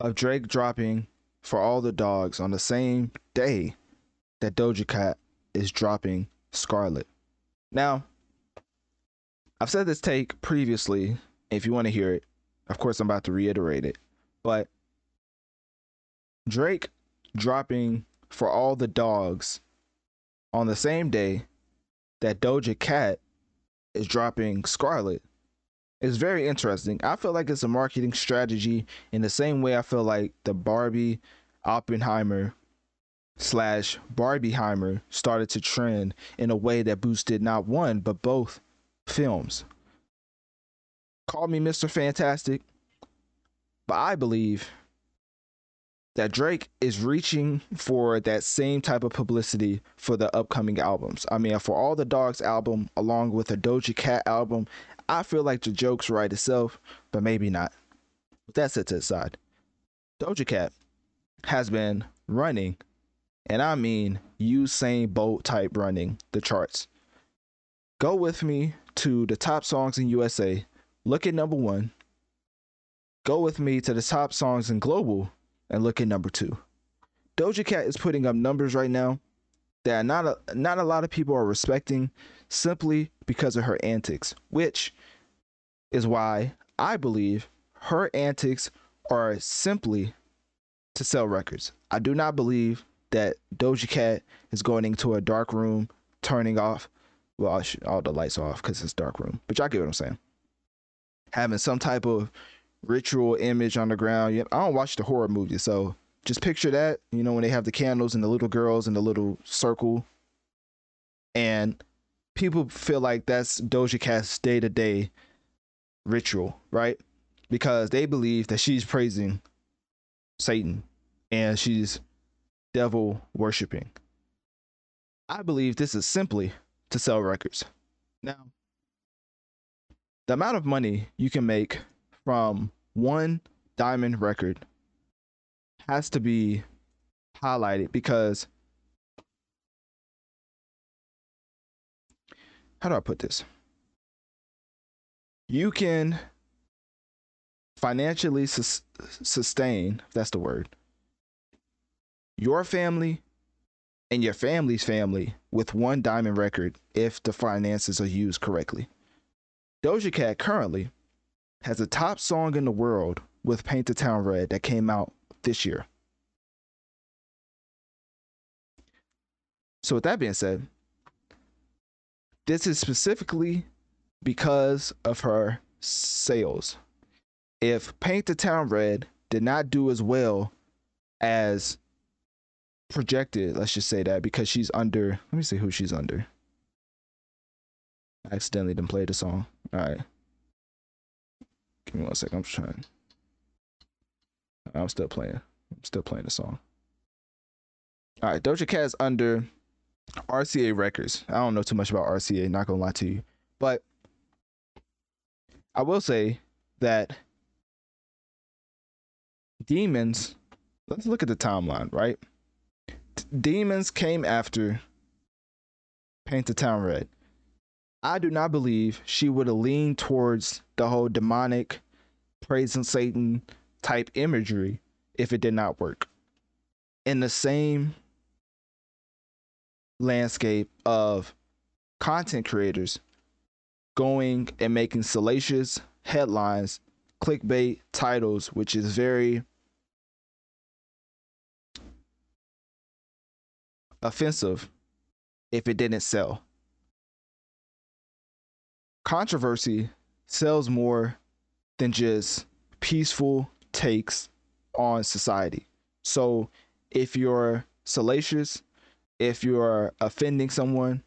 of Drake dropping for all the dogs on the same day that Doja Cat is dropping Scarlet. Now, I've said this take previously. If you want to hear it, of course, I'm about to reiterate it. But Drake dropping for all the dogs on the same day that Doja Cat is dropping Scarlet is very interesting. I feel like it's a marketing strategy in the same way I feel like the Barbie Oppenheimer slash Barbieheimer started to trend in a way that boosted not one but both films. Call me Mr. Fantastic, but I believe that Drake is reaching for that same type of publicity for the upcoming albums. I mean, for all the Dogs album, along with the Doja Cat album, I feel like the joke's right itself, but maybe not. With that set to the side, Doja Cat has been running, and I mean Usain Bolt type running the charts. Go with me to the top songs in USA. Look at number one. Go with me to the top songs in global and look at number two. Doja Cat is putting up numbers right now that not a, not a lot of people are respecting simply because of her antics, which is why I believe her antics are simply to sell records. I do not believe that Doja Cat is going into a dark room, turning off well all the lights off because it's dark room, but y'all get what I'm saying. Having some type of ritual image on the ground. I don't watch the horror movies, so just picture that. You know when they have the candles and the little girls in the little circle, and people feel like that's Doja Cat's day to day ritual, right? Because they believe that she's praising Satan and she's devil worshiping. I believe this is simply to sell records. Now, the amount of money you can make from one diamond record has to be highlighted because how do I put this? You can financially sus- sustain, if that's the word, your family and your family's family with one diamond record if the finances are used correctly. Doja Cat currently has a top song in the world with Paint the Town Red that came out this year. So, with that being said, this is specifically because of her sales. If Paint the Town Red did not do as well as projected, let's just say that because she's under, let me see who she's under. I accidentally didn't play the song. All right. Give me one second. I'm trying. I'm still playing. I'm still playing the song. All right, Doja Cat's under RCA Records. I don't know too much about RCA. Not gonna lie to you, but I will say that Demons. Let's look at the timeline, right? Demons came after Paint the Town Red. I do not believe she would have leaned towards the whole demonic praising Satan type imagery if it did not work. In the same landscape of content creators going and making salacious headlines, clickbait titles, which is very offensive if it didn't sell. Controversy sells more than just peaceful takes on society. So if you're salacious, if you're offending someone,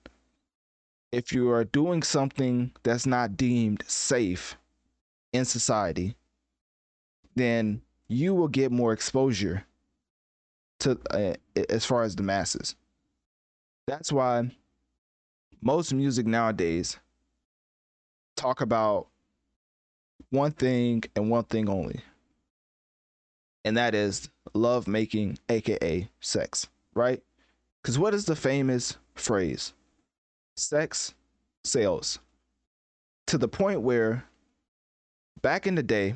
if you are doing something that's not deemed safe in society, then you will get more exposure to uh, as far as the masses. That's why most music nowadays talk about one thing and one thing only. And that is love making, aka sex, right? Because what is the famous phrase? Sex sells. To the point where back in the day,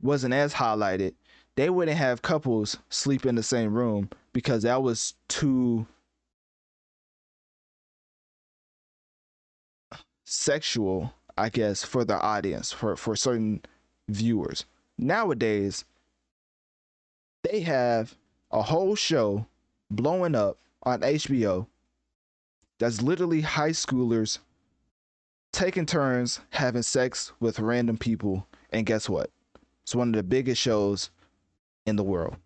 wasn't as highlighted, they wouldn't have couples sleep in the same room because that was too sexual, I guess, for the audience, for, for certain viewers. Nowadays, they have a whole show blowing up on HBO that's literally high schoolers taking turns having sex with random people. And guess what? It's one of the biggest shows in the world.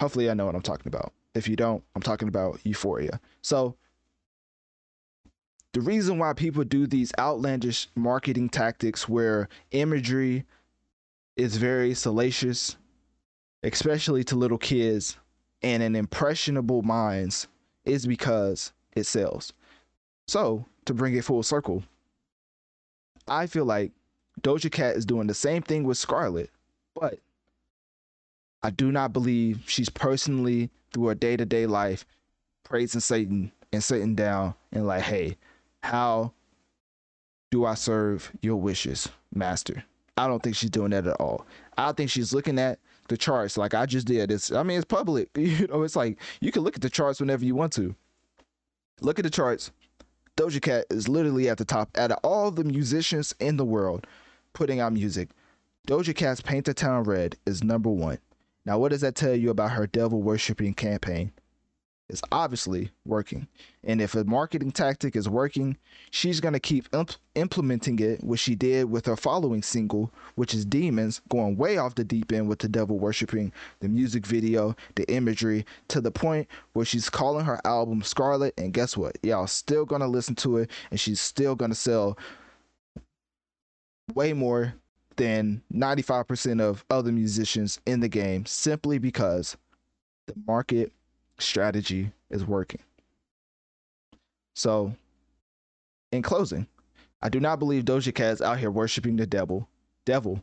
Hopefully, I know what I'm talking about. If you don't, I'm talking about Euphoria. So, the reason why people do these outlandish marketing tactics where imagery is very salacious, especially to little kids and in impressionable minds, is because it sells. So, to bring it full circle, I feel like Doja Cat is doing the same thing with Scarlet, but I do not believe she's personally through her day to day life praising Satan and sitting down and like, hey, how do I serve your wishes, Master? I don't think she's doing that at all. I think she's looking at the charts like I just did. It's I mean it's public. You know, it's like you can look at the charts whenever you want to. Look at the charts. Doja Cat is literally at the top out of all the musicians in the world putting out music. Doja Cat's Paint the Town Red is number one. Now, what does that tell you about her devil worshiping campaign? Is obviously working. And if a marketing tactic is working, she's going to keep imp- implementing it, which she did with her following single, which is Demons, going way off the deep end with the devil worshiping, the music video, the imagery, to the point where she's calling her album Scarlet. And guess what? Y'all still going to listen to it, and she's still going to sell way more than 95% of other musicians in the game simply because the market strategy is working. So, in closing, I do not believe Doja Cat is out here worshiping the devil. Devil.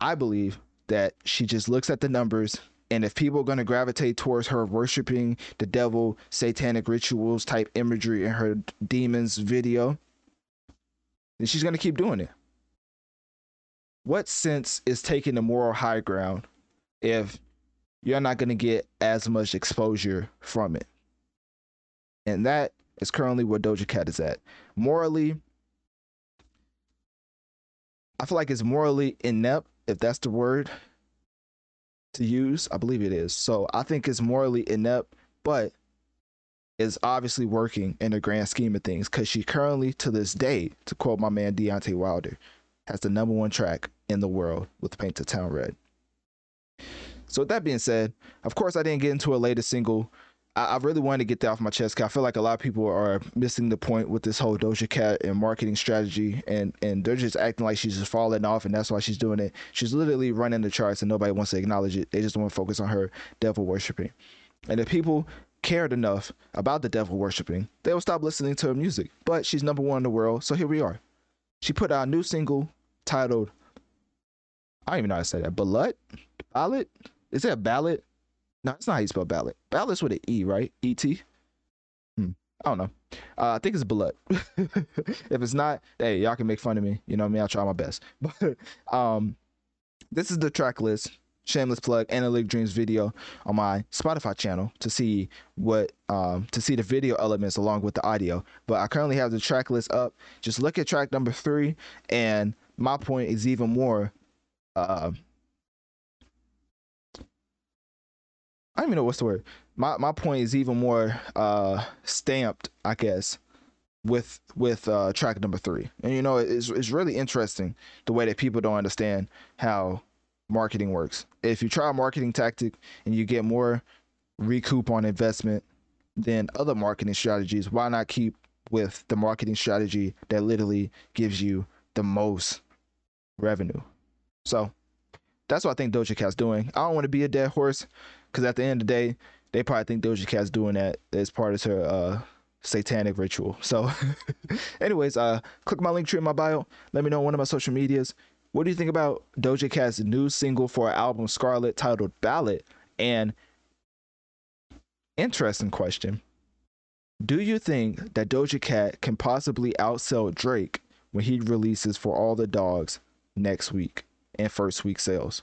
I believe that she just looks at the numbers And if people are going to gravitate towards her worshiping the devil, satanic rituals type imagery in her demons video, then she's going to keep doing it. What sense is taking the moral high ground if you're not going to get as much exposure from it? And that is currently where Doja Cat is at. Morally, I feel like it's morally inept, if that's the word to use. I believe it is. So I think it's morally inept, but is obviously working in the grand scheme of things because she currently, to this day, to quote my man Deontay Wilder, has the number one track in the world with Paint the Town Red. So with that being said, of course I didn't get into a latest single I, I really wanted to get that off my chest. Cause I feel like a lot of people are missing the point with this whole Doja Cat and marketing strategy, and and they're just acting like she's just falling off, and that's why she's doing it. She's literally running the charts, and nobody wants to acknowledge it. They just want to focus on her devil worshiping. And if people cared enough about the devil worshiping, they would stop listening to her music. But she's number one in the world, so here we are. She put out a new single titled I don't even know how to say that. Ballad? Ballad? Is it a ballot? No, it's not how you spell ballot. Ballot's with an E, right? E T. Hmm. I don't know. Uh, I think it's blood. if it's not, hey, y'all can make fun of me. You know what I mean? I'll try my best. But um, this is the track list. Shameless plug, Analytic Dreamz video on my Spotify channel to see what um to see the video elements along with the audio. But I currently have the track list up. Just look at track number three, and my point is even more uh I don't even know what's the word. My my point is even more uh stamped, I guess, with with uh track number three. And you know, it's it's really interesting the way that people don't understand how marketing works. If you try a marketing tactic and you get more recoup on investment than other marketing strategies, why not keep with the marketing strategy that literally gives you the most revenue? So that's what I think Doja Cat's doing. I don't want to be a dead horse because at the end of the day, they probably think Doja Cat's doing that as part of her uh, satanic ritual. So, anyways, uh, click my link tree in my bio. Let me know on one of my social medias. What do you think about Doja Cat's new single for her album Scarlet titled Ballad? And interesting question. Do you think that Doja Cat can possibly outsell Drake when he releases For All the Dogs next week and first week sales?